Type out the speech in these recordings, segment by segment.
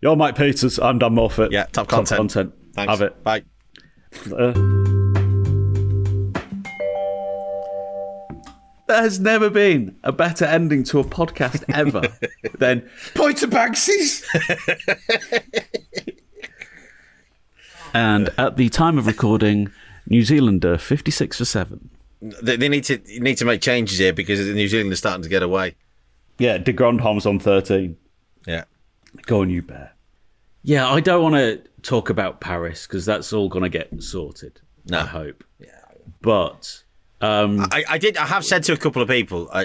You're Mike Peters. I'm Dan Morfitt. Yeah, top content. content. Thanks. Have it. Bye. Uh, there has never been a better ending to a podcast ever than Point to Banksy's. and at the time of recording, New Zealander 56 for 7. they, they need to need to make changes here because New Zealand is starting to get away. Yeah, de Grandhomme's on 13. Yeah. Go on, you bear. Yeah, I don't want to talk about Paris because that's all going to get sorted. No. I hope. Yeah. But um, I, I did. I have said to a couple of people uh,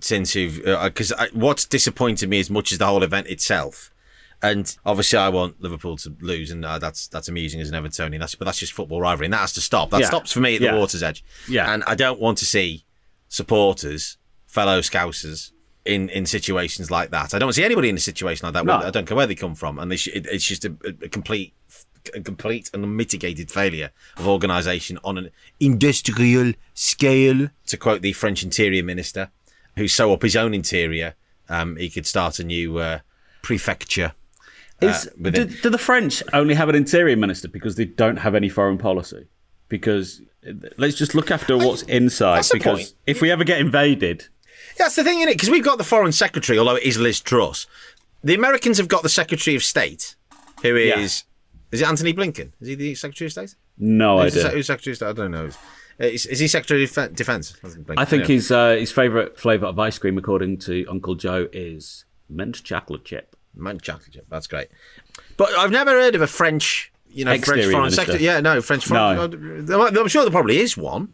since you've because uh, what's disappointed me as much as the whole event itself. And obviously, I want Liverpool to lose, and uh, that's that's amusing as an Evertonian. That's but that's just football rivalry, and that has to stop. That Yeah. stops for me at the Yeah. water's edge. Yeah. and I don't want to see supporters, fellow Scousers, in in situations like that. I don't see anybody in a situation like that. No. I don't care where they come from, and they sh- it, it's just a, a complete. A complete and unmitigated failure of organisation on an industrial scale. To quote the French Interior Minister, who sew up his own interior, um, he could start a new uh, prefecture. is, do, do the French only have an interior minister because they don't have any foreign policy? Because uh, let's just look after what's inside. Because if we ever get invaded, That's the thing, isn't it? Because we've got the foreign secretary, although it is Liz Truss. The Americans have got the Secretary of State, who is Yeah. is it Antony Blinken? Is he the Secretary of State? no Who's, the, idea. who's Secretary of State? I don't know. Uh, Is, is he Secretary of Defence? I think his uh, his favourite flavour of ice cream, according to Uncle Joe, is mint chocolate chip. Mint chocolate chip. That's great. But I've never heard of a French, you know, French foreign minister. secretary. Yeah, no, French foreign. No. I'm sure there probably is one.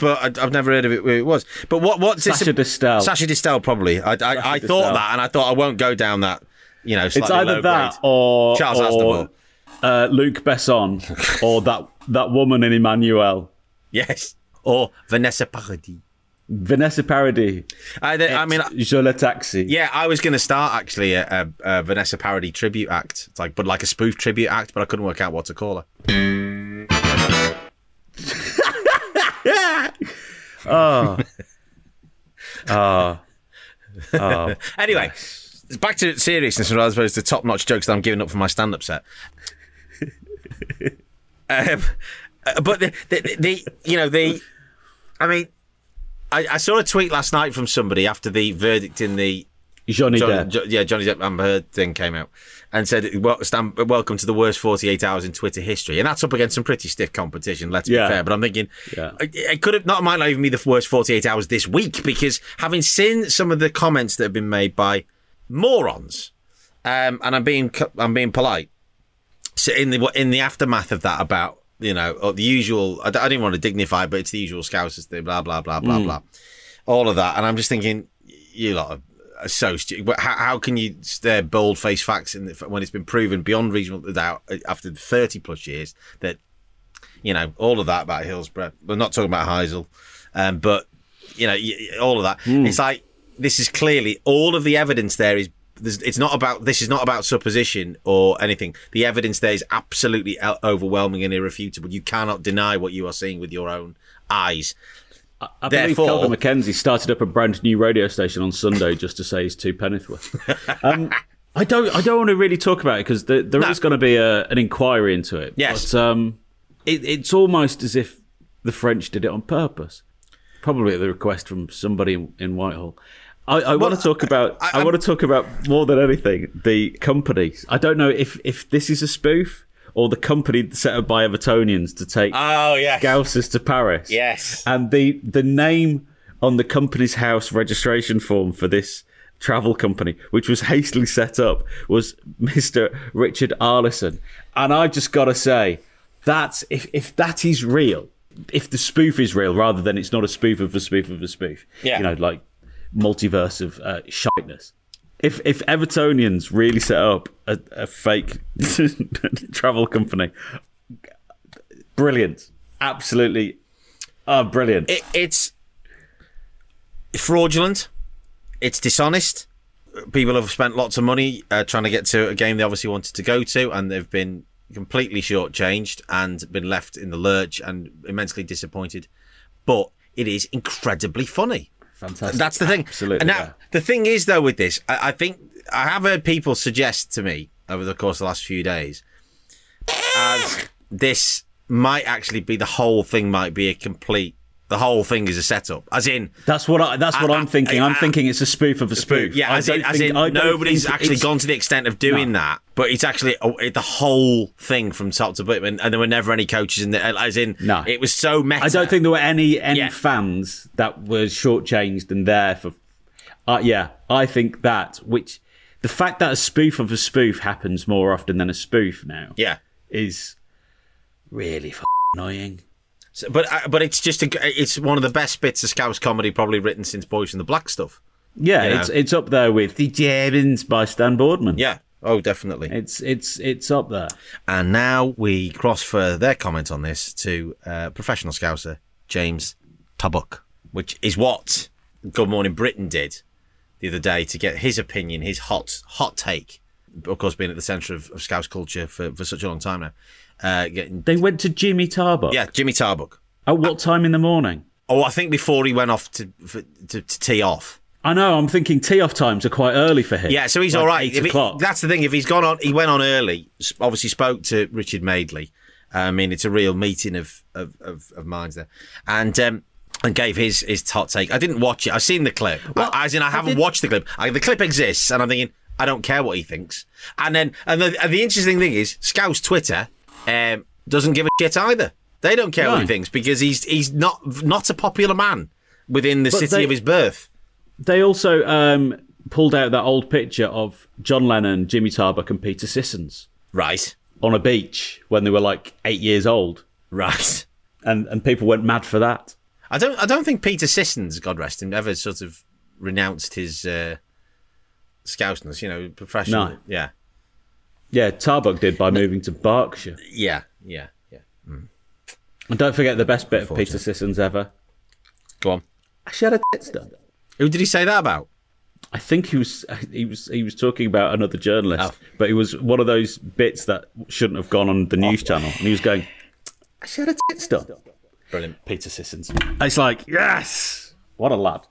But I've never heard of it where it was. But what what's this? Sacha Distel. Sacha Distel, probably. I, I, I thought Distel. that, and I thought I won't go down that. You know, It's either that grade. or Charles or uh, Luc Besson or that that woman in Emmanuelle, Yes, or Vanessa Paradis. Vanessa Paradis. I, I mean, Joe le taxi. yeah, I was going to start actually a, a, a Vanessa Paradis tribute act. It's like, but like a spoof tribute act, but I couldn't work out what to call her. Uh, uh, uh, anyway, back to seriousness as opposed to top notch jokes that I'm giving up for my stand up set. um, but the, the, the, you know, the, I mean, I, I saw a tweet last night from somebody after the verdict in the Johnny Depp. Jo- yeah, Johnny Depp Amber Heard thing came out and said, well, stand, "Welcome to the worst 48 hours in Twitter history," and that's up against some pretty stiff competition. Let's Yeah. be fair, but I'm thinking Yeah. it, it could have not might not even be the worst 48 hours this week because having seen some of the comments that have been made by morons, um, and I'm being I'm being polite. So in the in the aftermath of that, about you know the usual, I didn't want to dignify, but it's the usual Scousers thing, blah blah blah blah blah, all of that, and I'm just thinking, you lot so stupid. How, how can you stare bold faced facts in the, when it's been proven beyond reasonable doubt uh, after 30 plus years that you know all of that about Hillsborough? We're not talking about Heysel, um, but you know all of that. It's like this is clearly all of the evidence there is. It's not about this is not about supposition or anything. The evidence there is absolutely overwhelming and irrefutable. You cannot deny what you are seeing with your own eyes. I believe Therefore- Kelvin Mackenzie started up a brand new radio station on Sunday just to say he's two penneth worth. Um, I don't. I don't want to really talk about it because there, there is No. going to be a, an inquiry into it. Yes. but um, it, it's almost as if the French did it on purpose, probably at the request from somebody in, in Whitehall. I, I want to talk about. I, I- want to talk about more than anything the companies. I don't know if if this is a spoof or the company set up by Evertonians to take Oh yeah, Scousers to Paris. Yes. And the the name on the Companies House registration form for this travel company, which was hastily set up, was Mr. Richard Arlison. And I've just gotta say, that's if if that is real, if the spoof is real, rather than it's not a spoof of a spoof of a spoof. Yeah. You know, like multiverse of uh, shiteness. If if Evertonians really set up a, a fake travel company, brilliant, absolutely, oh, brilliant. it, it's fraudulent. It's dishonest. People have spent lots of money uh, trying to get to a game they obviously wanted to go to, and they've been completely shortchanged and been left in the lurch and immensely disappointed. But it is incredibly funny. Fantastic. That's the thing. Absolutely. And now yeah. the thing is, though, with this, I, I think I have heard people suggest to me over the course of the last few days, as this might actually be the whole thing might be a complete. The whole thing is a setup, as in That's what I. That's what I- I'm thinking. I'm I- thinking it's a spoof of a spoof. Yeah, as in, as in nobody's actually gone to the extent of doing No. that, but it's actually oh, it, the whole thing from top to bottom, and, and there were never any coaches in there. As in, No. it was so meta. I don't think there were any any Yeah. fans that were shortchanged and there for. Uh, yeah, I think that which the fact that a spoof of a spoof happens more often than a spoof now Yeah, is really f- annoying. So- but uh, but it's just a, it's one of the best bits of Scouse comedy probably written since Boys in the Black stuff. Yeah, You know. it's it's up there with the Germans by Stan Boardman. Yeah. Oh, definitely. It's it's it's up there. And now we cross for their comment on this to uh, professional scouser James Tarbuck, which is what Good Morning Britain did the other day to get his opinion, his hot hot take. Of course, being at the centre of, of Scouse culture for, for such a long time now. Uh, getting They went to Jimmy Tarbuck. yeah, Jimmy Tarbuck. At what time in the morning? Oh, I think before he went off to for, to, to tee off. I know. I'm thinking tee off times are quite early for him. Yeah, so he's Like all right. He- that's the thing. If he's gone on, he went on early. Obviously, spoke to Richard Madeley. I mean, it's a real meeting of of, of, of minds there, and um, and gave his his hot take. I didn't watch it. I've seen the clip. Well, I, as in, I haven't did- watched the clip. I, the clip exists, and I'm thinking, I don't care what he thinks. And then, and the, and the interesting thing is, Scouse Twitter um, doesn't give a shit either. They don't care what he thinks because he's he's not not a popular man within the But city they- of his birth. They also um, pulled out that old picture of John Lennon, Jimmy Tarbuck, and Peter Sissons Right, on a beach when they were like eight years old, right. and and people went mad for that. I don't. I don't think Peter Sissons, God rest him, ever sort of renounced his uh, scouseness. You know, professional. No. Yeah, Yeah, Tarbuck did by moving to Berkshire. yeah, yeah, yeah. Mm. And don't forget the best bit of Peter Sissons ever. Go on. I had a tits done. Who did he say that about? I think he was he was he was talking about another journalist, Oh. but it was one of those bits that shouldn't have gone on the news oh. channel, and he was going, "I had a tits done." Brilliant. Peter Sissons. It's like yes, what a lad.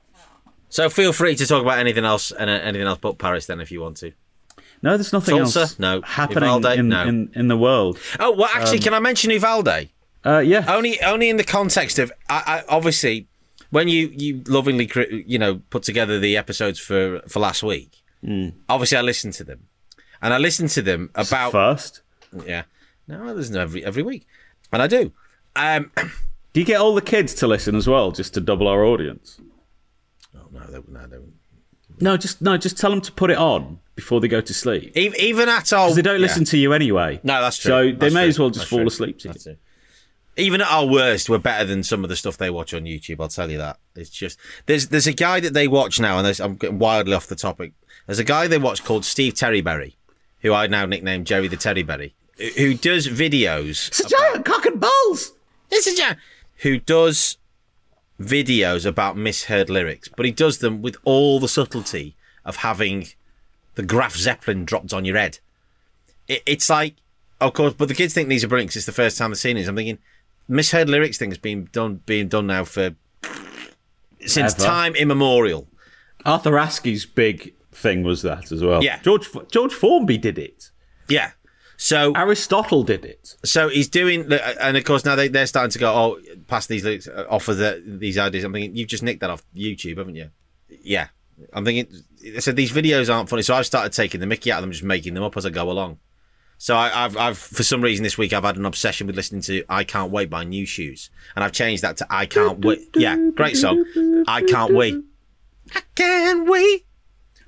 So feel free to talk about anything else and anything else but Paris then, if you want to. No, there's nothing Tulsa? else No. happening in, No. in in the world. Oh well, Um, actually, can I mention Uvalde? Uh, yeah, Only, only in the context of, I, I, obviously, when you you lovingly, you know, put together the episodes for for last week. Hmm. Obviously, I listened to them, and I listened to them about first. Yeah. No, there's no every every week, and I do. Um, Do you get all the kids to listen as well, just to double our audience? oh no, they, no, they, No, just no, just tell them to put it on before they go to sleep. even, even at our They don't listen yeah. to you anyway. No, that's true. So they may true. as well just That's fall true. asleep to. That's it. Even at our worst, we're better than some of the stuff they watch on YouTube. I'll tell you that. It's just there's there's a guy that they watch now, and I'm getting wildly off the topic. There's a guy they watch called Steve Terreberry, who I now nicknamed Jerry the Terryberry, who- does videos. It's a giant cock and balls. This is ja- who does videos about misheard lyrics, but he does them with all the subtlety of having the Graf Zeppelin dropped on your head. It, it's like, of course, but the kids think these are brilliant 'cause it's the first time they've seen it. I'm thinking, misheard lyrics thing has been done, being done now for since Ever. time immemorial. Arthur Askey's big thing was that as well. Yeah. George George Formby did it. Yeah. So Aristotle did it. so he's doing, and of course now they, they're starting to go, oh, pass these lyrics, uh, offer the, these ideas. I'm thinking, you've just nicked that off YouTube, haven't you? Yeah. I'm thinking, so these videos aren't funny. So I've started taking the mickey out of them, just making them up as I go along. So I, I've, I've, for some reason this week, I've had an obsession with listening to I Can't Wait by Nu Shooz. And I've changed that to I Can't Wait. Yeah, great song. I Can't Wait. I can't wait.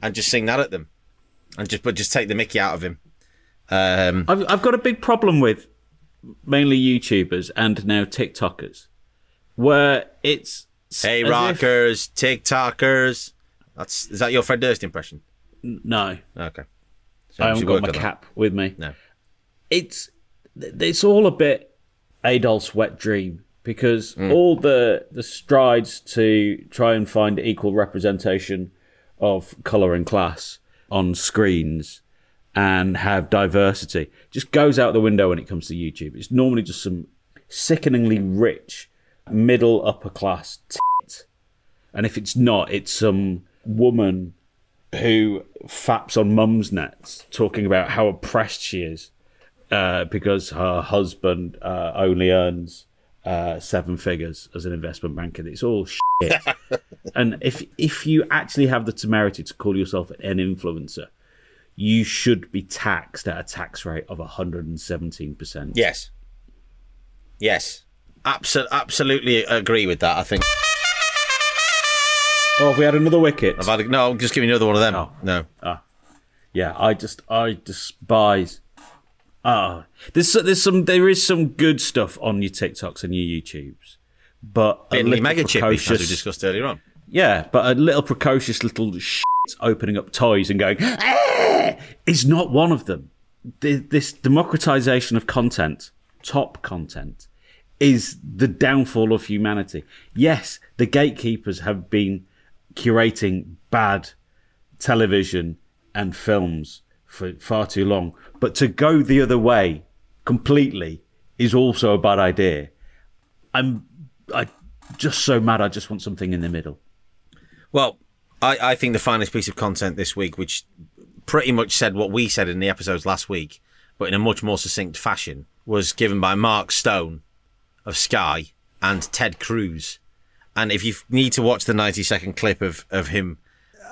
And just sing that at them. And just, but just take the mickey out of him. Um, I've I've got a big problem with mainly YouTubers and now TikTokers, where it's Hey as if- rockers, TikTokers. That's is that your Fred Durst impression? no, Okay. So I haven't got my on that. cap with me. No. it's it's all a bit Adolf's wet dream because Mm. all the the strides to try and find equal representation of color and class on screens and have diversity just goes out the window when it comes to YouTube. It's normally just some sickeningly rich middle upper class tit. And if it's not, it's some woman who faps on mum's nets talking about how oppressed she is uh, because her husband uh, only earns uh, seven figures as an investment banker. It's all shit. and if if you actually have the temerity to call yourself an influencer, you should be taxed at a tax rate of 117%. Yes. Yes. Absol- absolutely agree with that. I think. Oh, have we had another wicket? I've had a, no, I'm just giving you another one of them. Oh. No. Yeah, I just I despise. Ah, there's there's some there is some good stuff on your TikToks and your YouTubes, but a Bentley little mega chip, as we discussed earlier on. Yeah, but a little precocious little shit opening up toys and going "Ah!" is not one of them. This democratization of content, top content, is the downfall of humanity. Yes, the gatekeepers have been curating bad television and films for far too long, but to go the other way completely is also a bad idea. I'm I just so mad. I just want something in the middle. Well, I, I think the finest piece of content this week, which pretty much said what we said in the episodes last week, but in a much more succinct fashion, was given by Mark Stone of Sky and Ted Cruz. And if you need to watch the 90 second clip of, of him,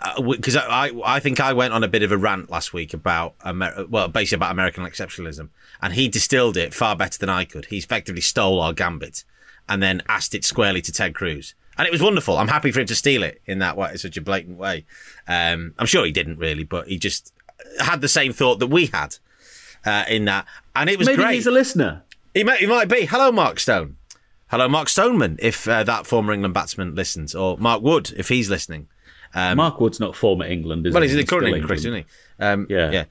uh, because I, I I think I went on a bit of a rant last week about Amer- well basically about American exceptionalism, and he distilled it far better than I could. He effectively stole our gambit, and then asked it squarely to Ted Cruz, and it was wonderful. I'm happy for him to steal it in that way, in such a blatant way. Um, I'm sure he didn't really, but he just had the same thought that we had uh, in that, and it was Maybe great. he's a listener. He might, he might be. Hello, Mark Stone. Hello, Mark Stoneman, if uh, that former England batsman listens, or Mark Wood, if he's listening. Mark Wood's not former England, is Well, he? he's current England Chris, isn't he? Um, Yeah. Yeah.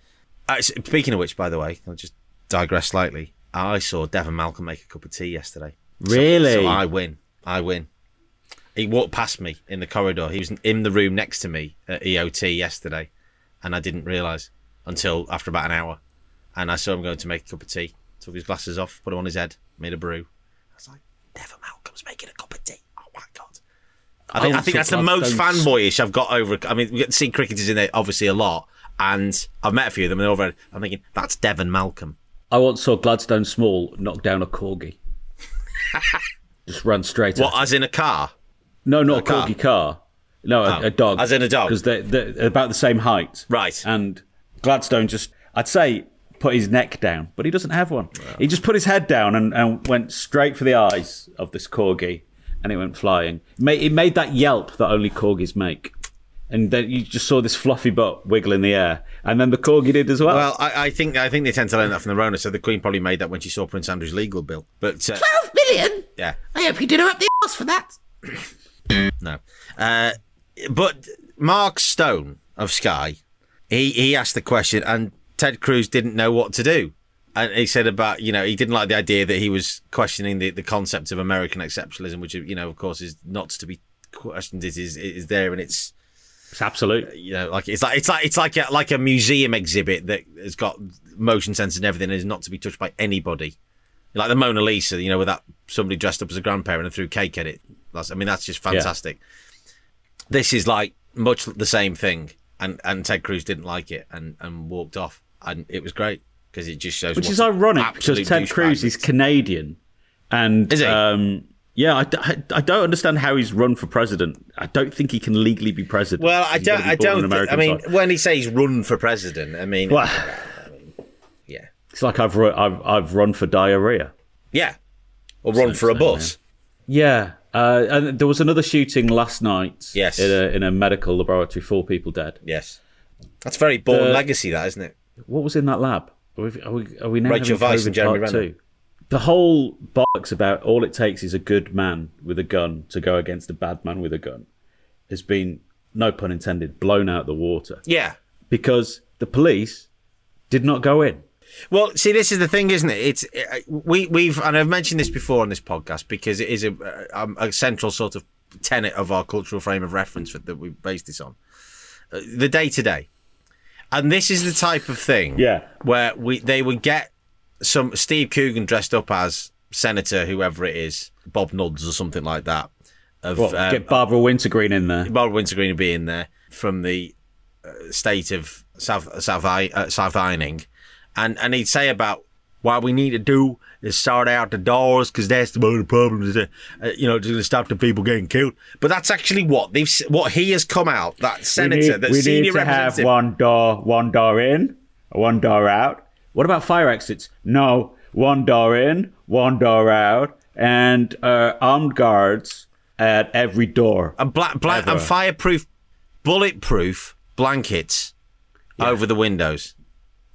Uh, speaking of which, by the way, I'll just digress slightly. I saw Devon Malcolm make a cup of tea yesterday. So- Really? So, I win. I win. He walked past me in the corridor. He was in the room next to me at EOT yesterday, and I didn't realise until after about an hour. And I saw him going to make a cup of tea. Took his glasses off, put them on his head, made a brew. I was like, Devon Malcolm's making a cup of tea. Oh my god! I think, I think that's the most fanboyish I've got over. I mean, we get to see cricketers in there obviously a lot, and I've met a few of them, and very. I'm thinking that's Devon Malcolm. I once saw Gladstone Small knock down a corgi. Just run straight What, at as in a car? No, not a, car? corgi car. No, a, Oh, a dog. as in a dog. Because they're, they're about the same height. Right. And Gladstone just, I'd say, put his neck down, but he doesn't have one. He just put his head down and, and went straight for the eyes of this corgi, and it went flying. It made, it made that yelp that only corgis make. And then you just saw this fluffy butt wiggle in the air, and then the corgi did as well. Well, I, I think I think they tend to learn that from the Rona. So the Queen probably made that when she saw Prince Andrew's legal bill. But uh, 12 million? yeah, I hope he did her up the arse for that. no. Uh, but Mark Stone of Sky, he he asked the question, and Ted Cruz didn't know what to do. And he said about, you know, he didn't like the idea that he was questioning the, the concept of American exceptionalism, which, you know, of course, is not to be questioned. It is, it is there and it's, it's absolute. you know, like it's like it's like it's like a like a museum exhibit that has got motion sensors and everything, and is not to be touched by anybody. Like the Mona Lisa, you know, with that somebody dressed up as a grandparent and threw cake at it. That's, I mean, that's just fantastic. This is like much the same thing, and and Ted Cruz didn't like it and and walked off, and it was great because it just shows. Which is ironic because Ted Cruz is Canadian, and Is he? Um, yeah, I don't understand how he's run for president. I don't think he can legally be president. Well, I don't. I don't. Think, I mean, side. when he says run for president, I mean, Well, yeah, it's like I've run, I've I've run for diarrhea. yeah, or run for a bus. Yeah, uh, and there was another shooting last night. Yes. in a, in a medical laboratory, four people dead. Yes, that's very Bourne The- legacy, that isn't it? What was in that lab? Are we, are we, are we now Rachel Weisz and Jeremy part Renner. two? The whole bollocks about all it takes is a good man with a gun to go against a bad man with a gun has been, no pun intended, blown out the water Yeah. because the police did not go in. Well, see, this is the thing, isn't it? It's uh, we we've and I've mentioned this before on this podcast because it is a a, a central sort of tenet of our cultural frame of reference for, that we base this on. Uh, the day to day, and this is the type of thing, Yeah. where we they would get some Steve Coogan dressed up as senator, whoever it is, Bob Nuds or something like that. Of What, um, get Barbara Wintergreen in there. Barbara Wintergreen would be in there from the uh, state of South South uh, South Ironing, and and he'd say about what we need to do is sort out the doors because that's the one of the problems. Uh, you know, to stop the people getting killed. But that's actually what they've what he has come out that senator, that we senior need to have one door, one door in, one door out. What about fire exits? No, one door in, one door out, and uh, armed guards at every door. and black, black and fireproof, bulletproof blankets over the windows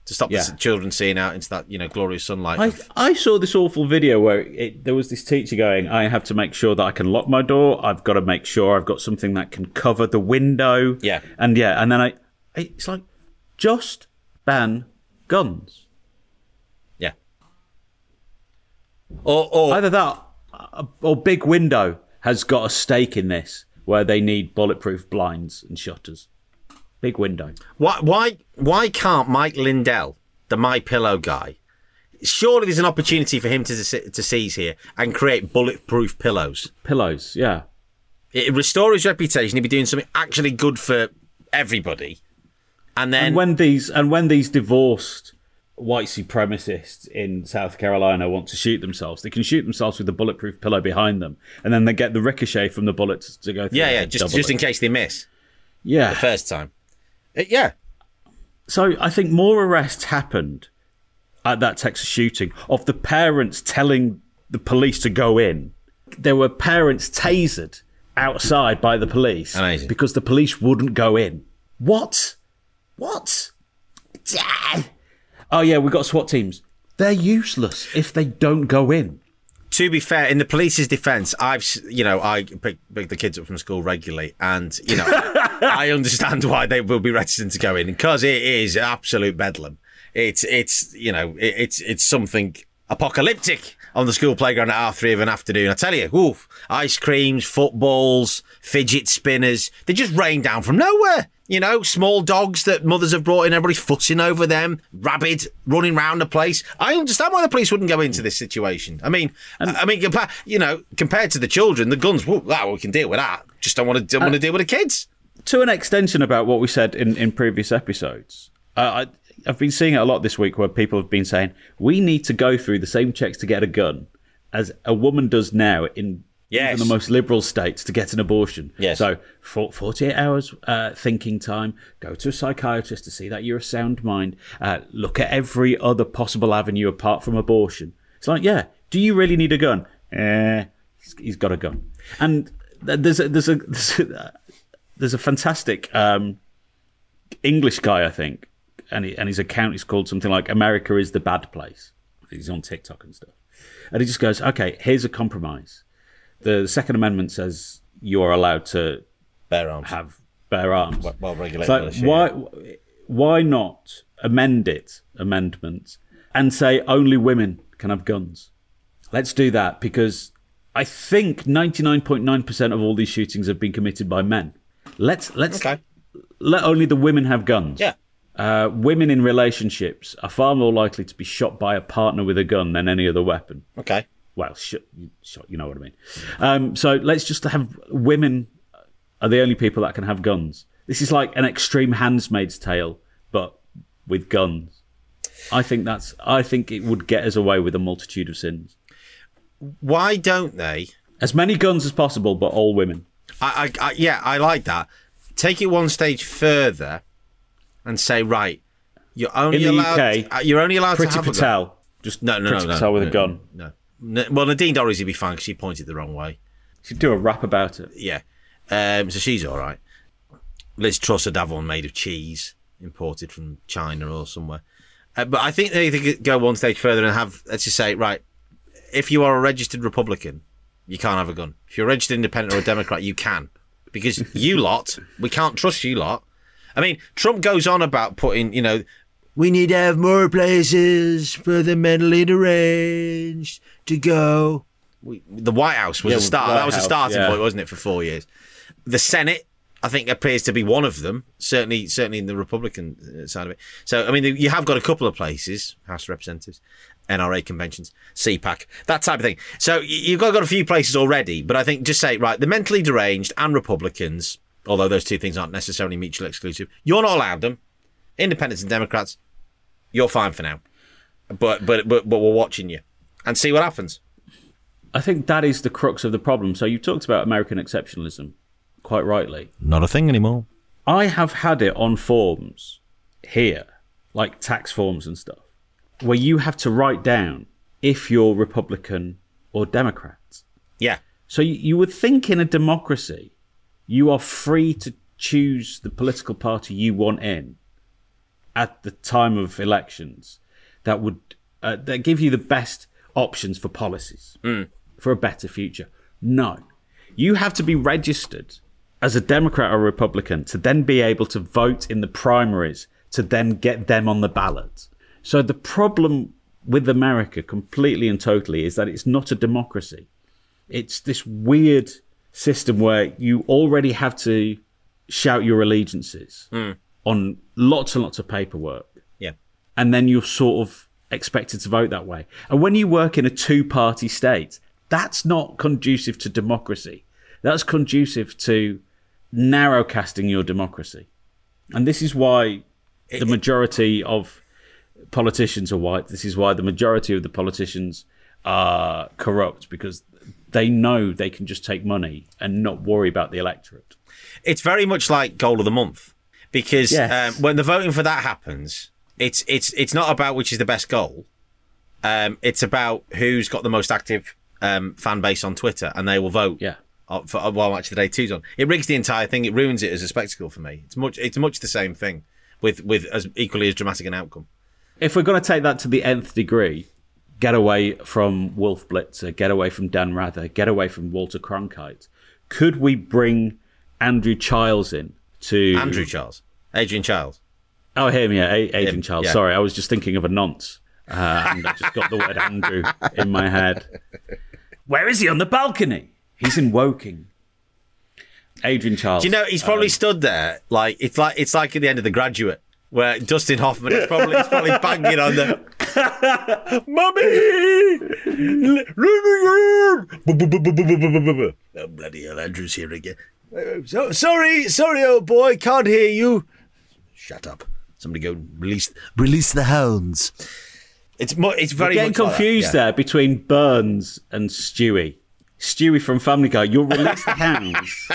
to stop Yeah. the children seeing out into that you know glorious sunlight. I, of- I saw this awful video where it, there was this teacher going, I have to make sure that I can lock my door. I've got to make sure I've got something that can cover the window. Yeah. And yeah, and then I, it's like, just ban guns. yeah. Or, or Either that uh, or Big Window has got a stake in this where they need bulletproof blinds and shutters. Big Window. why why why can't Mike Lindell, the My Pillow guy, surely there's an opportunity for him to to, seize here and create bulletproof pillows. Pillows, yeah. It restore his reputation. He'd be doing something actually good for everybody. And then And when these and when these divorced white supremacists in South Carolina want to shoot themselves, they can shoot themselves with a bulletproof pillow behind them, and then they get the ricochet from the bullets to go. Through yeah, yeah, just just in case they miss yeah. the first time. Uh, yeah, So I think more arrests happened at that Texas shooting of the parents telling the police to go in. There were parents tasered outside by the police Amazing. because the police wouldn't go in. What? What? Oh yeah, we've got SWAT teams. They're useless if they don't go in. to be fair, in the police's defence, I've you know I pick, pick the kids up from school regularly, and you know I understand why they will be reticent to go in because it is absolute bedlam. It's it's you know it, it's it's something apocalyptic on the school playground at half three of an afternoon. I tell you, oof, ice creams, footballs, fidget spinners, they just rain down from nowhere. You know, small dogs that mothers have brought in, everybody's fussing over them, rabid running round the place. I understand why the police wouldn't go into this situation. I mean, I mean, you know, compared to the children, the guns, well, that ah, we can deal with that. Just don't want to, don't want to uh, deal with the kids. To an extension about what we said in, in previous episodes. Uh, I, I've been seeing it a lot this week where people have been saying we need to go through the same checks to get a gun as a woman does now in Yes. even the most liberal states to get an abortion. Yes. So for 48 hours uh, thinking time, go to a psychiatrist to see that you're a sound mind, uh, look at every other possible avenue apart from abortion. It's like, yeah, do you really need a gun? Eh, he's- got a gun. And there's a, there's a, there's a, there's a fantastic um, English guy, I think, and he, and his account is called something like "America is the bad place." He's on TikTok and stuff, and he just goes, "Okay, here's a compromise. The Second Amendment says you are allowed to Bear arms. have bear arms. well regulated So why why not amend it, amendment, and say only women can have guns? Let's do that because I think 99.9% of all these shootings have been committed by men. Let's let's Okay. let only the women have guns. Yeah. Uh, women in relationships are far more likely to be shot by a partner with a gun than any other weapon. Okay. Well, sh- shot, you know what I mean. Um, so let's just have women are the only people that can have guns. This is like an extreme Handmaid's Tale, but with guns. I think that's. I think it would get us away with a multitude of sins. Why don't they? As many guns as possible, but all women. I, I, I yeah, I like that. Take it one stage further, and say, right, you're only In the allowed. UK, uh, you're only allowed Priti to have a gun. Patel, just No, no, Priti no, no, Patel with no, a gun. No. no. Well, Nadine Dorries would be fine because she pointed the wrong way. She'd do a rap about it. Yeah. Um, so she's all right. Liz Truss would have one made of cheese, imported from China or somewhere. Uh, but I think they could go one stage further and have, let's just say, right, if you are a registered Republican, you can't have a gun. If you're a registered independent or a Democrat, you can. Because you lot, we can't trust you lot. I mean, Trump goes on about putting, you know, we need to have more places for the mentally deranged to go. We, the White House was Yeah, a start. White that was a starting yeah. point, wasn't it, for four years? The Senate, I think, appears to be one of them. Certainly, certainly in the Republican uh, side of it. So, I mean, you have got a couple of places: House of Representatives, NRA conventions, CPAC, that type of thing. So, you've got, got a few places already. But I think just say right, the mentally deranged and Republicans, although those two things aren't necessarily mutually exclusive. You're not allowed them. Independents and Democrats, you're fine for now. But but but but we're watching you and see what happens. I think that is the crux of the problem. So you talked about American exceptionalism, quite rightly. Not a thing anymore. I have had it on forms here, like tax forms and stuff, where you have to write down if you're Republican or Democrat. Yeah. So you, you would think in a democracy, you are free to choose the political party you want in at the time of elections that would uh, that give you the best options for policies for a better future. No, you have to be registered as a Democrat or Republican to then be able to vote in the primaries to then get them on the ballot. So the problem with America completely and totally is that it's not a democracy. It's this weird system where you already have to shout your allegiances hmm. on lots and lots of paperwork Yeah. and then you're sort of expected to vote that way. And when you work in a two party state, that's not conducive to democracy. That's conducive to narrowcasting your democracy. And this is why the majority of politicians are white. This is why the majority of the politicians are corrupt because they know they can just take money and not worry about the electorate. It's very much like goal of the month because Yes. um, when the voting for that happens, it's it's it's not about which is the best goal. Um, it's about who's got the most active um, fan base on Twitter, and they will vote. Yeah. uh, For, uh, while Match of the Day two's on, it rigs the entire thing. It ruins it as a spectacle for me. It's much. It's much the same thing with with as equally as dramatic an outcome. If we're going to take that to the nth degree, get away from Wolf Blitzer, get away from Dan Rather, get away from Walter Cronkite, could we bring Andrew Chiles in to Andrew Charles, Adrian Chiles. Oh, him, yeah, A- Adrian Him, Chiles. yeah. Sorry, I was just thinking of a nonce, uh, and I just got the word Andrew in my head. Where is he on the balcony? He's in Woking. Adrian Chiles. Do you know he's probably stood there like it's like it's like at the end of The Graduate where Dustin Hoffman is probably he's probably banging on the mummy. oh, bloody hell, Andrew's here again. So, sorry, sorry, old boy, can't hear you. Shut up. Somebody go release release the hounds. It's mu- it's very getting much like that, confused yeah. there between Burns and Stewie. Stewie from Family Guy. You'll release the hounds.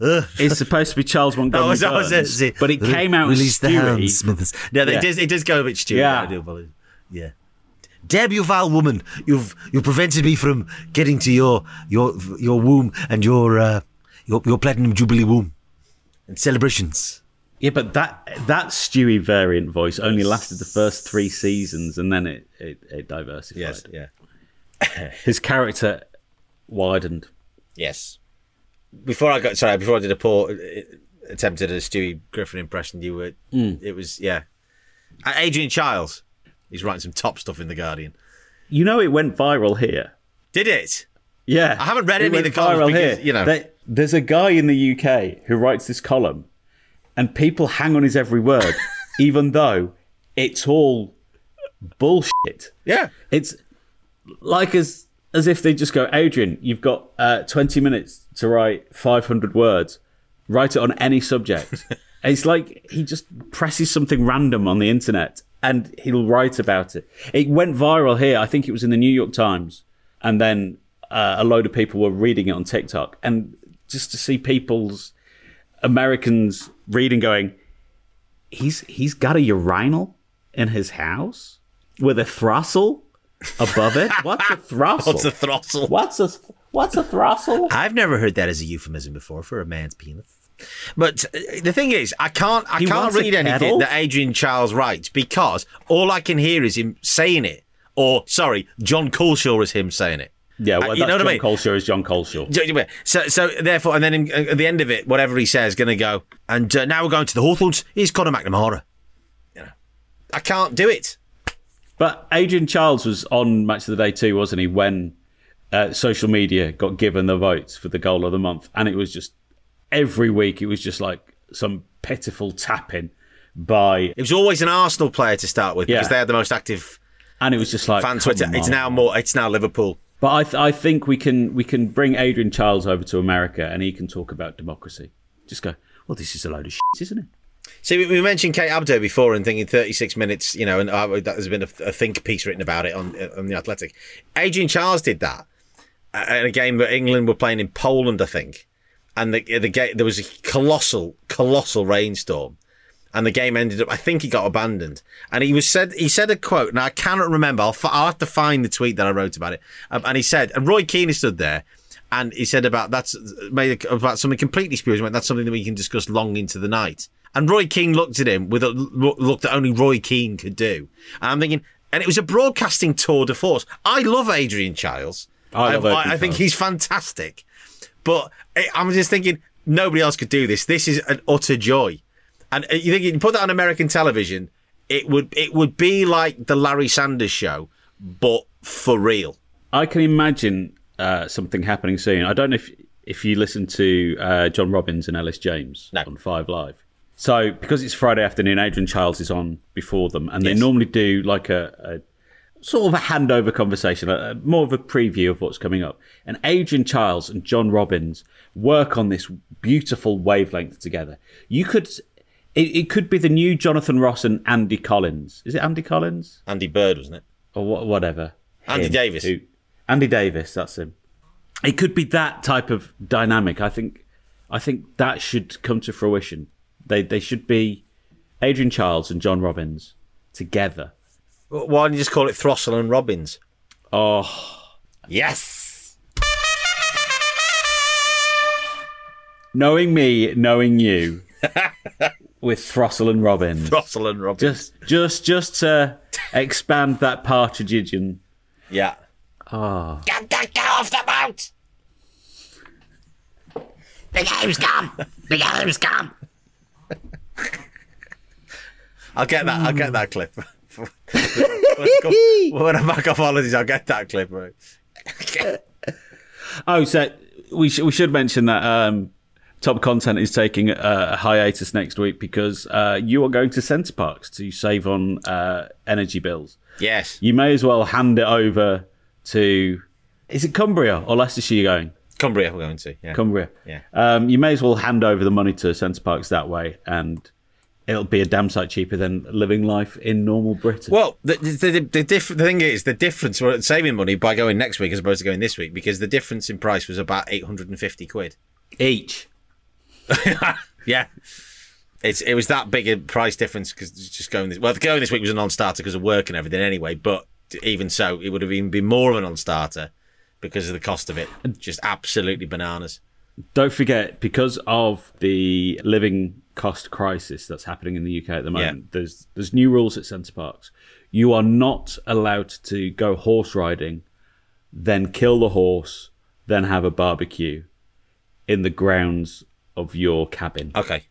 It's supposed to be Charles Montgomery was- that was Burns, it. but it came out release the Stewie. Smithers. No, Yeah. it does. It does go a bit stupid. Yeah. I do apologize. Yeah. Damn you, vile woman! You've you prevented me from getting to your your your womb and your uh, your your platinum jubilee womb and celebrations. Yeah, but that that Stewie variant voice only lasted the first three seasons, and then it it, it diversified. yeah. His character widened. Yes. Before I got sorry, before I did a poor uh, attempt at a Stewie Griffin impression, you were it was yeah. Adrian Chiles, he's writing some top stuff in the Guardian. You know, it went viral here. Did it? Yeah, I haven't read It any of the columns viral because, here. you know. There- there's a guy in the UK who writes this column, and people hang on his every word, even though it's all bullshit. Yeah. It's like as as if they just go, Adrian, you've got uh, 20 minutes to write 500 words. Write it on any subject. It's like he just presses something random on the internet and he'll write about it. It went viral here. I think it was in the New York Times, and then uh, a load of people were reading it on TikTok, and just to see people's Americans reading, going, he's he's got a urinal in his house with a throstle above it. What's a throstle? What's a throstle? What's a what's a throstle? I've never heard that as a euphemism before for a man's penis. But uh, the thing is, I can't, I He can't read anything that Adrian Chiles writes because all I can hear is him saying it, or sorry, John Culshaw is him saying it. Yeah, Uh, you know what I John mean? Culshaw is John Culshaw. Do you know what I mean? So, so therefore, and then in, at the end of it, whatever he says, going to go. And uh, now we're going to the Hawthorns. Here's Conor McNamara. You know, I can't do it. But Adrian Chiles was on Match of the Day too, wasn't he? When uh, social media got given the votes for the goal of the month, and it was just every week. It was just like some pitiful tapping by, It was always an Arsenal player to start with because they had the most active and it was just like fan Twitter. It's now more. It's now Liverpool. But I, th- I think we can we can bring Adrian Chiles over to America, and he can talk about democracy. just go, well, this is a load of shit, isn't it? See, we- mentioned Kate Abdo before and thinking 36 minutes, you know, and uh, has been a, a think piece written about it on on the Athletic. Adrian Chiles did that in a game that England were playing in Poland, I think, and the the game there was a colossal, colossal rainstorm, and the game ended up. I think he got abandoned, and he was said he said a quote, and I cannot remember. I'll, I'll have to find the tweet that I wrote about it, um, and he said, and Roy Keane stood there. And he said about that's made about something completely spurious. That's something that we can discuss long into the night. And Roy Keane looked at him with a look that only Roy Keane could do. And I'm thinking, and it was a broadcasting tour de force. I love Adrian Chiles. I love I, Adrian I think Chiles. he's fantastic. But I- I'm just thinking, nobody else could do this. This is an utter joy. And uh, you think you put that on American television, it would it would be like the Larry Sanders show, but for real. I can imagine uh, something happening soon. I don't know if if you listen to uh, John Robins and Elis James No. on Five Live. So because it's Friday afternoon, Adrian Chiles is on before them, and they normally do like a, a sort of a handover conversation, a, a- more of a preview of what's coming up. And Adrian Chiles and John Robins work on this beautiful wavelength together. You could. It, it could be the new Jonathan Ross and Andy Collins. Is it Andy Collins? Andy Bird, wasn't it? or wha- whatever. Andy Him, Davis. who- Andy Davis, that's him. It could be that type of dynamic. I think. I think that should come to fruition. They they should be Adrian Chiles and John Robins together. Why don't you just call it Throstle and Robins? Oh, Yes. knowing me, knowing you, with Throstle and Robins, Throstle and Robins. just just just to expand that Partridgian. yeah. Ah. Get, get, get off the boat! The game's come! The game's come! I'll get that. I'll get that clip. When I'm back off holidays, I'll get that clip. Right. Oh, so we sh- we should mention that um, Top Content is taking a, a hiatus next week because uh, you are going to Center Parcs to save on uh, energy bills. Yes. You may as well hand it over to. Is it Cumbria or Leicestershire you're going? Cumbria, we're going to. Yeah. Cumbria. Yeah. Um, you may as well hand over the money to Center Parcs that way, and it'll be a damn sight cheaper than living life in normal Britain. Well, the the, the, the, diff- the thing is, the difference we're saving money by going next week as opposed to going this week because the difference in price was about 850 quid. Each. Yeah. It's it was that big a price difference because just going this well going this week was a non-starter because of work and everything anyway. But even so, it would have even been more of a non-starter because of the cost of it. Just absolutely bananas. Don't forget, because of the living cost crisis that's happening in the UK at the moment, there's there's new rules at Center Parcs. You are not allowed to go horse riding, then kill the horse, then have a barbecue in the grounds of your cabin. Okay.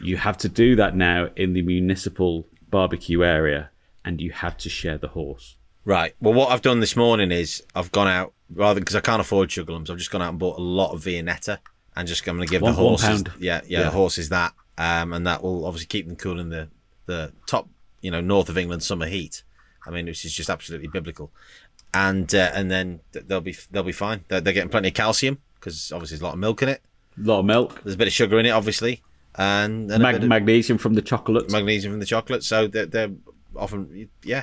You have to do that now in the municipal barbecue area, and you have to share the horse. Right. Well, what I've done this morning is I've gone out rather because I can't afford sugarlums. I've just gone out and bought a lot of Viennetta and just I'm going to give One- the horses. Yeah, yeah, Yeah. the horses that, um, and that will obviously keep them cool in the the top, you know, north of England summer heat. I mean, which is just absolutely biblical. And uh, and then they'll be they'll be fine. They're, they're getting plenty of calcium because obviously there's a lot of milk in it. A lot of milk, There's a bit of sugar in it, obviously, and, and mag- of- magnesium from the chocolates. magnesium from the chocolate. So they're, they're often, yeah.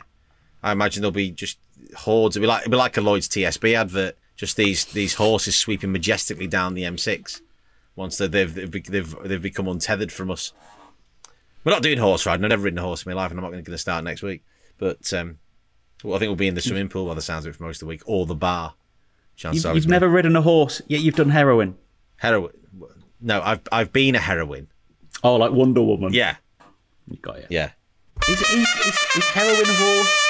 I imagine there'll be just hordes. It'll be like it'll be like a Lloyd's TSB advert. Just these these horses sweeping majestically down the M6 once they- they've they've they've, they've become untethered from us. We're not doing horse riding. I've never ridden a horse in my life, and I'm not going to start next week. But um, well, I think we'll be in the swimming pool by the sounds of it for most of the week, or the bar. Chances You've, you've never ridden a horse, yet you've done heroin. heroin. No, I've I've been a heroin. Oh, like Wonder Woman. Yeah, You got it. yeah. Is, is, is, is heroin a horse?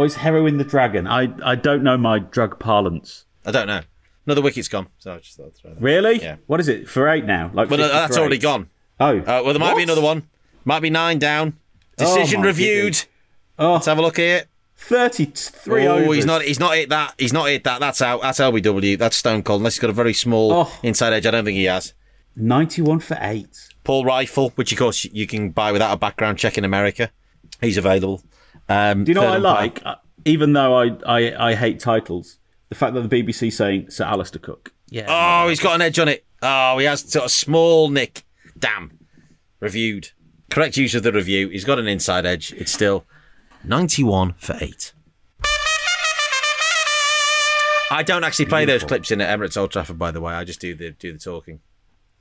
Or is heroin the dragon? I, I don't know my drug parlance. I don't know. Another wicket's gone. So I just thought I'd throw that. Really? Yeah. What is it? For eight now? Like Well, no, 50 that's for already eight? gone. Oh. Uh, well, there might be What? another one. Might be nine down. Decision my reviewed. Oh, Let's have a look here. 33 Oh, overs. he's not. He's not hit that. He's not hit that. That's out. That's LBW. That's Stone Cold. Unless he's got a very small Oh. inside edge. I don't think he has. 91 for eight. Paul Rifle, which of course you can buy without a background check in America. He's available. Um, Do you know what I like? Uh, Even though I, I, I hate titles, the fact that the BBC saying Sir Alastair Cook. Yeah. Oh, he's got an edge on it. Oh, he has sort of small nick. Damn. Reviewed. Correct use of the review. He's got an inside edge. It's still 91 for 8. I don't actually play those clips in at Emirates Old Trafford, by the way. I just do the do the talking.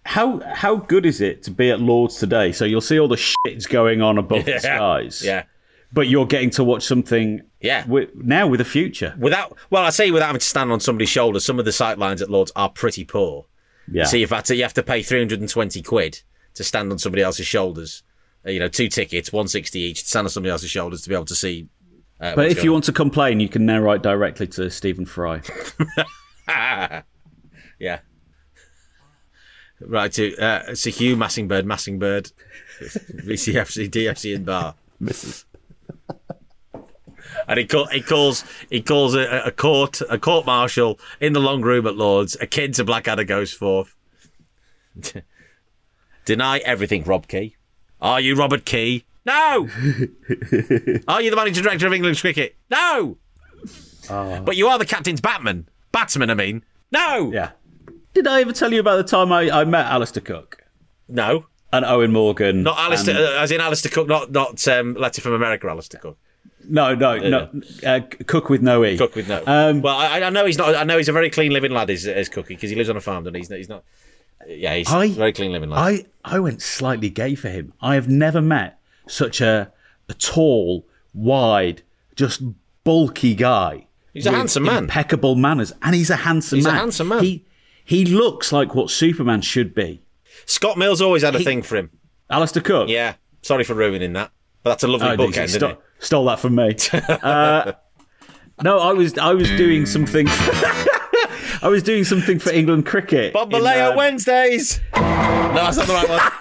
How how good is it to be at Lords today? So you'll see all the shit's going on above the skies. Yeah. But you're getting to watch something Yeah. wi- now with a future. Without, well, I say without having to stand on somebody's shoulders, some of the sight lines at Lords are pretty poor. Yeah. So you've had to, you have to pay 320 quid to stand on somebody else's shoulders. Uh, You know, two tickets, 160 each, to stand on somebody else's shoulders to be able to see. Uh, but if you going want to complain, you can now write directly to Stephen Fry. yeah. Right to uh, it's a Hugh Massingbird, Massingbird, VCFC, DFC, and Bar. Mrs. And he, call, he calls he calls a, a court a court martial in the long room at Lords. A kid to Blackadder goes forth. Deny everything, Rob Key. Are you Robert Key? No. are you the managing director of England's cricket? No. Ah. But you are the captain's batman. Batsman, I mean. No. Yeah. Did I ever tell you about the time I, I met Alastair Cook No. And Eoin Morgan? Not Alistair, and- uh, as in Alastair Cook, not not um, letter from America, Alistair Cooke. no, no, no. Uh, Cook with no E. Cook with no. Um, well, I, I know he's not. I know he's a very clean living lad. Is, is Cookie because he lives on a farm, and he's not. He's not. Yeah, he's I- a very clean living lad. I, I went slightly gay for him. I have never met such a, a tall, wide, just bulky guy. He's a handsome man. Impeccable manners. And he's a handsome He's a man. handsome man. He, he looks like what Superman should be. Scott Mills always had a thing for him. Alastair Cook. Yeah, sorry for ruining that, but that's a lovely Oh, bookend, did you isn't it? Stole that from me. uh, no, I was I was doing something. I was doing something for England cricket. in, Bombaleo uh, Wednesdays. No, that's not the right one.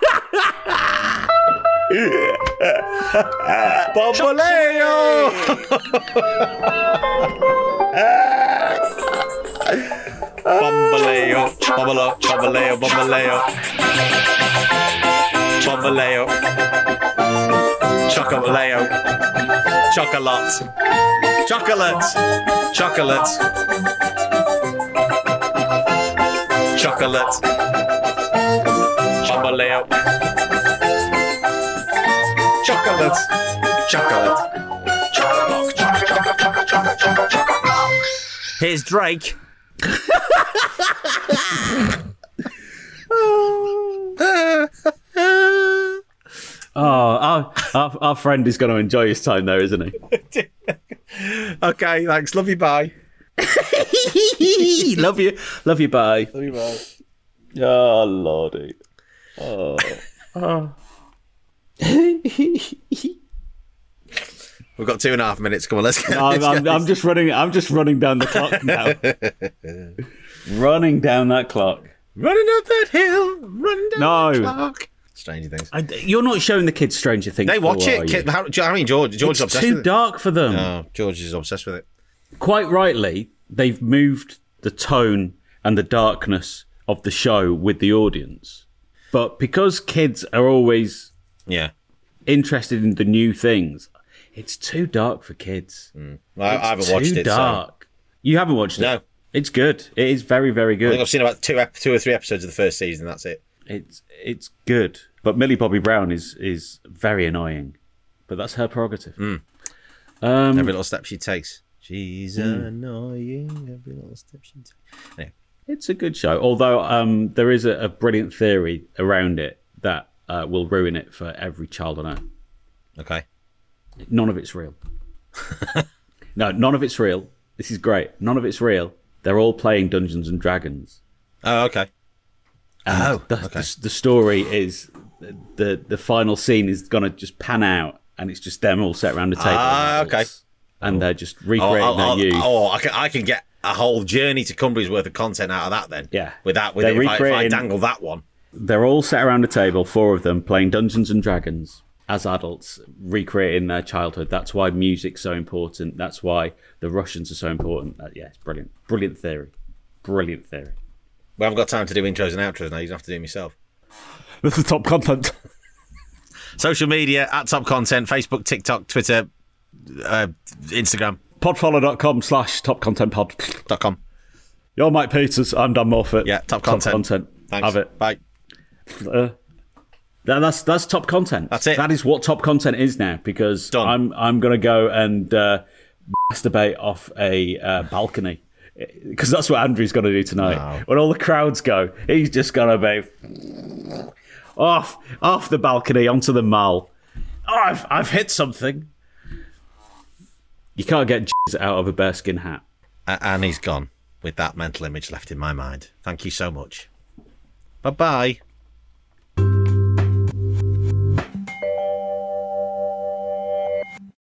Bombaleo. Bombaleo, bombaleo, bombaleo, bombaleo, bombaleo, chocoleo, chocolate, chocolate, chocolate, chocolate, bombaleo, chocolate, chocolate. Here's Drake. Oh, our, our, our friend is going to enjoy his time there, isn't he? Okay, thanks. Love you. Bye. love you, love you. Bye. Love you. Bye. Oh lordy. Oh We've got two and a half minutes. Come on, let's get. I'm, I'm, I'm just running. I'm just running down the clock now. Running down that clock. running up that hill, running down No. the clock. Stranger things. I, you're not showing the kids Stranger Things. They watch it. Kid- How, I mean, George. George's It's obsessed too with it. dark for them. Oh, George is obsessed with it. Quite rightly, they've moved the tone and the darkness of the show with the audience. But because kids are always Yeah. interested in the new things, it's too dark for kids. Mm. Well, I, It's I haven't too watched it. So. dark. You haven't watched it? No. It's good. It is very, very I think good. I've seen about two, ep- two or three episodes of the first season. That's it. It's it's good. But Millie Bobby Brown is is very annoying. But that's her prerogative. Hmm. Um, Every little step she takes, she's annoying. Every little step she takes. Anyway, It's a good show, although um, there is a, a brilliant theory around it that uh, will ruin it for every child on earth. okay. None of it's real. no, none of it's real. This is great. None of it's real. They're all playing Dungeons and Dragons. Oh, okay. And the, the, the story is the the final scene is gonna just pan out, and it's just them all sat around the table. Ah, and okay. And they're just Oh, recreating I'll- their I'll- youth. oh, I can, I can get a whole journey to Cumbria's worth of content out of that then. Yeah. With that, with it, if, I, if I dangle that one. They're all sat around a table, four of them, playing Dungeons and Dragons as adults, recreating their childhood. That's why music's so important. That's why the Russians are so important. Uh, yeah, it's brilliant. Brilliant theory. Brilliant theory. We haven't got time to do intros and outros now. You have to do them yourself. This is top content. Social media at Top Content, Facebook, TikTok, Twitter, uh, Instagram Podfollow.com slash top content pod. dot com. You're Mike Peters. I'm Dan Morfitt. Yeah, top content. content. Thanks. Have it. Bye. Uh, that- that's that's top content. That's it. That is what top content is now because Done. I'm I'm gonna go and uh, masturbate off a uh, balcony because that's what Andrew's gonna do tonight. No. When all the crowds go, he's just gonna be off off the balcony onto the mall. Oh, I've I've hit something. You can't get jizz out of a bearskin hat. And he's gone with that mental image left in my mind. Thank you so much. Bye bye.